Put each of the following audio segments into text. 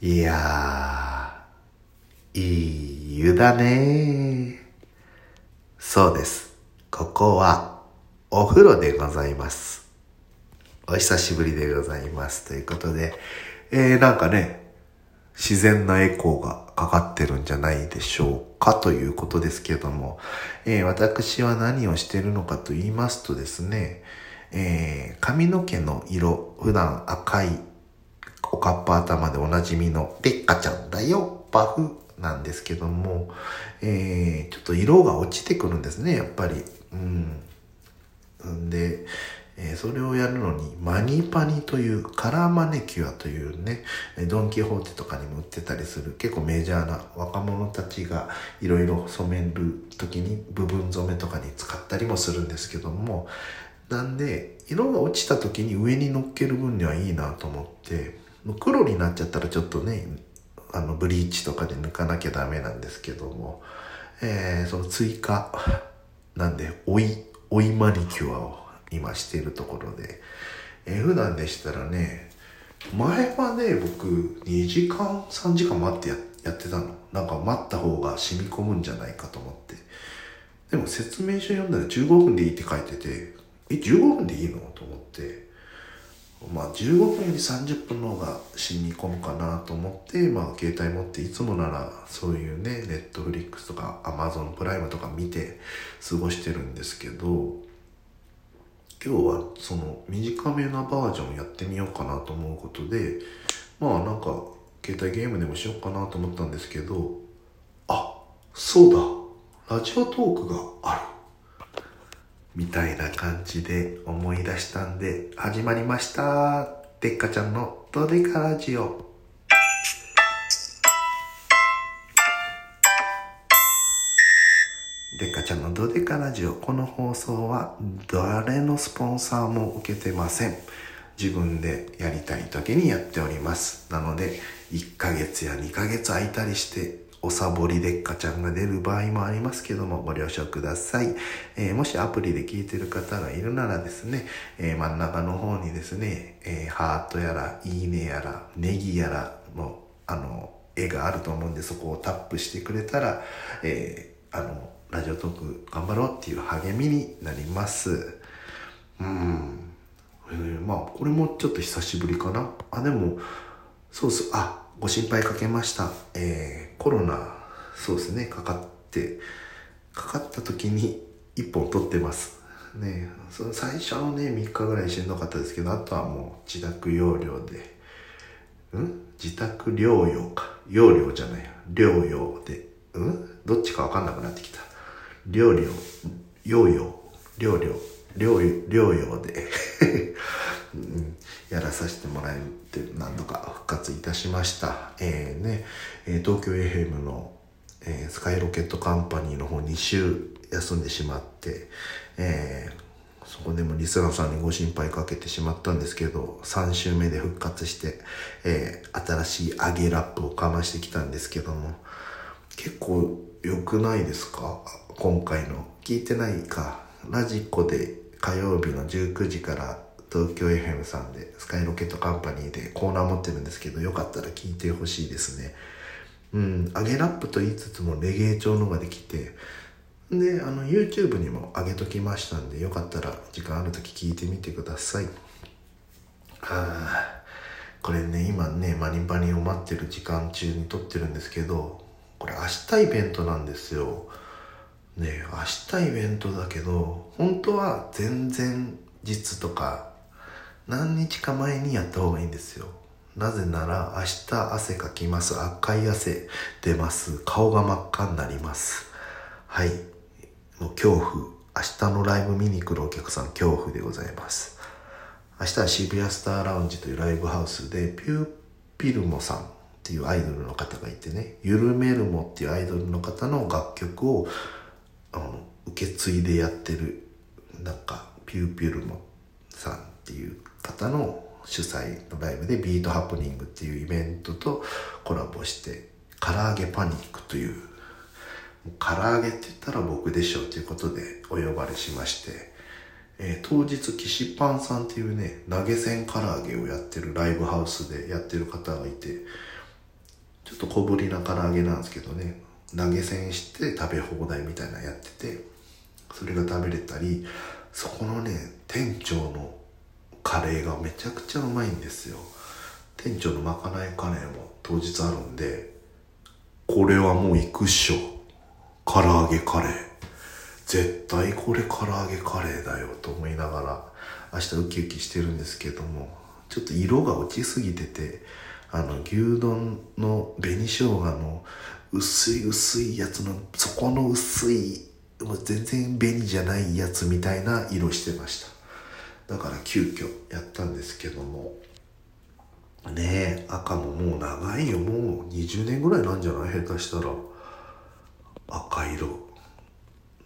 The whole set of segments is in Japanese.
いやー、いい湯だねそうです。ここはお風呂でございます。お久しぶりでございます。ということで、えー、なんかね、自然なエコーがかかってるんじゃないでしょうかということですけども、えー私は何をしてるのかと言いますとですね、えー髪の毛の色、普段赤いおかっぱ頭でおなじみのデッカちゃんだよ、パフなんですけども、えー、ちょっと色が落ちてくるんですね、やっぱり。うん。で、えーそれをやるのにマニパニというカラーマネキュアというねドン・キホーテとかにも売ってたりする結構メジャーな若者たちがいろいろ染める時に部分染めとかに使ったりもするんですけどもなんで色が落ちた時に上に乗っける分にはいいなと思って黒になっちゃったらちょっとねあのブリーチとかで抜かなきゃダメなんですけども、えーその追加なんで追い追いマニキュアを今しているところで、えー普段でしたらね前はね僕2時間3時間待ってややってたの。なんか待った方が染み込むんじゃないかと思って。でも説明書読んだら15分でいいって書いててえ15分でいいの？と思って。まあ15分より30分の方が染み込むかなと思ってまあ携帯持っていつもならそういうねネットフリックスとかアマゾンプライムとか見て過ごしてるんですけど今日はその短めなバージョンやってみようかなと思うことでまあなんか携帯ゲームでもしようかなと思ったんですけどあそうだラジオトークがある。みたいな感じで思い出したんで始まりました。でっかちゃんのドデカラジオ。でっかちゃんのドデカラジオ。この放送は誰のスポンサーも受けてません。自分でやりたい時にやっております。なので1ヶ月や2ヶ月空いたりしておサボりでっかちゃんが出る場合もありますけどもご了承ください、えーもしアプリで聞いてる方がいるならですね、えー真ん中の方にですね、えーハートやらいいねやらネギやらのあの絵があると思うんでそこをタップしてくれたら、えあのラジオトーク頑張ろうっていう励みになります。うん。えまあこれもちょっと久しぶりかな。あでもそうそうあご心配かけました。えーコロナそうですね。かかってかかった時に1本取ってます。ねその最初のね3日ぐらいしんどかったですけどあとはもう自宅療養でん？自宅療養か。療養じゃない。療養でうん？どっちか分かんなくなってきた。療養療養療養療養療養で、うん、やらさせてもらえて何度か復活いたしましたえー、ね、え東京 FM の、えースカイロケットカンパニーの方2週休んでしまってえーそこでもリスナーさんにご心配かけてしまったんですけど、3週目で復活して、えー新しい上げラップをかましてきたんですけども、結構良くないですか？今回の。聞いてないか。ラジコで火曜日の19時から東京 FM さんでスカイロケットカンパニーでコーナー持ってるんですけど、よかったら聞いてほしいですね。うん、上げラップと言いつつもレゲエ調のができて、で、あの、YouTube にも上げときましたんで、よかったら時間ある時聞いてみてください。あーこれね、今ね、マニパニを待ってる時間中に撮ってるんですけど、これ明日イベントなんですよ。ね明日イベントだけど、本当は全然実とか、何日か前にやった方がいいんですよ。なぜなら明日汗かきます。赤い汗出ます。顔が真っ赤になります。はい。もう恐怖。明日のライブ見に来るお客さん恐怖でございます。明日は渋谷スターラウンジというライブハウスでピューピルモさんっていうアイドルの方がいてね、ゆるめるもっていうアイドルの方の楽曲をあの受け継いでやってるなんかピューピルモさんっていう方の主催のライブでビートハプニングっていうイベントとコラボして唐揚げパニックというう唐揚げって言ったら僕でしょうということでお呼ばれしまして、えー当日岸パンさんっていうね投げ銭唐揚げをやってるライブハウスでやってる方がいてちょっと小ぶりな唐揚げなんですけどね投げ銭して食べ放題みたいなやっててそれが食べれたりそこのね店長のカレーがめちゃくちゃうまいんですよ。店長のまかないカレーも当日あるんでこれはもう行くっしょ。唐揚げカレー。絶対これ唐揚げカレーだよと思いながら明日ウキウキしてるんですけどもちょっと色が落ちすぎててあの牛丼の紅生姜の薄い薄いやつの底の薄いもう全然紅じゃないやつみたいな色してました。だから急遽やったんですけども。ねえ赤ももう長いよ。もう20年ぐらいなんじゃない？下手したら。赤色。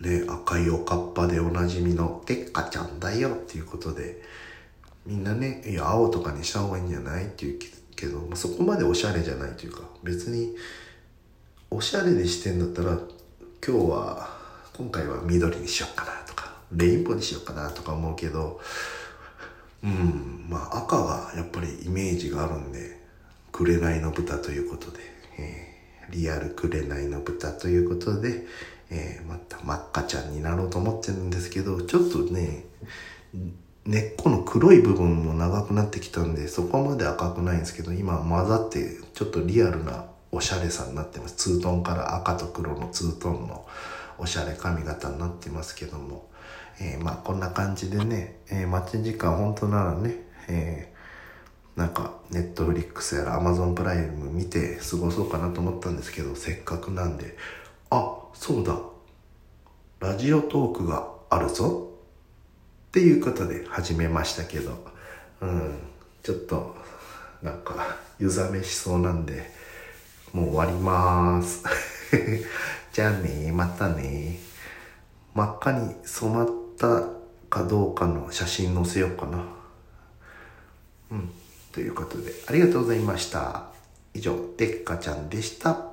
ね赤いおかっぱでおなじみのてっかちゃんだよっていうことで。みんなねいや青とかにした方がいいんじゃない？っていうけど、ま、そこまでおしゃれじゃないというか。別におしゃれでしてんだったら今日は今回は緑にしようかな。レインボーにしようかなとか思うけどうんまあ赤がやっぱりイメージがあるんで「紅の豚」ということで、えー、リアル紅の豚ということで、えー、また真っ赤ちゃんになろうと思ってるんですけどちょっとね根っこの黒い部分も長くなってきたんでそこまで赤くないんですけど今混ざってちょっとリアルなおしゃれさになってます。ツートンから赤と黒のツートンのおしゃれ髪型になってますけども、えー、まあこんな感じでね、えー、待ち時間本当ならね、えー、なんかネットフリックスやらアマゾンプライム見て過ごそうかなと思ったんですけどせっかくなんであそうだラジオトークがあるぞっていうことで始めましたけど、うん、ちょっと、なんか、湯冷めしそうなんで、もう終わりまーす。じゃあねまたね真っ赤に染まったかどうかの写真載せようかな。うん。ということで、ありがとうございました。以上、てっかちゃんでした。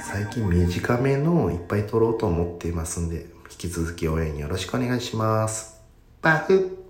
最近短めのをいっぱい撮ろうと思っていますんで、引き続き応援よろしくお願いします。パフ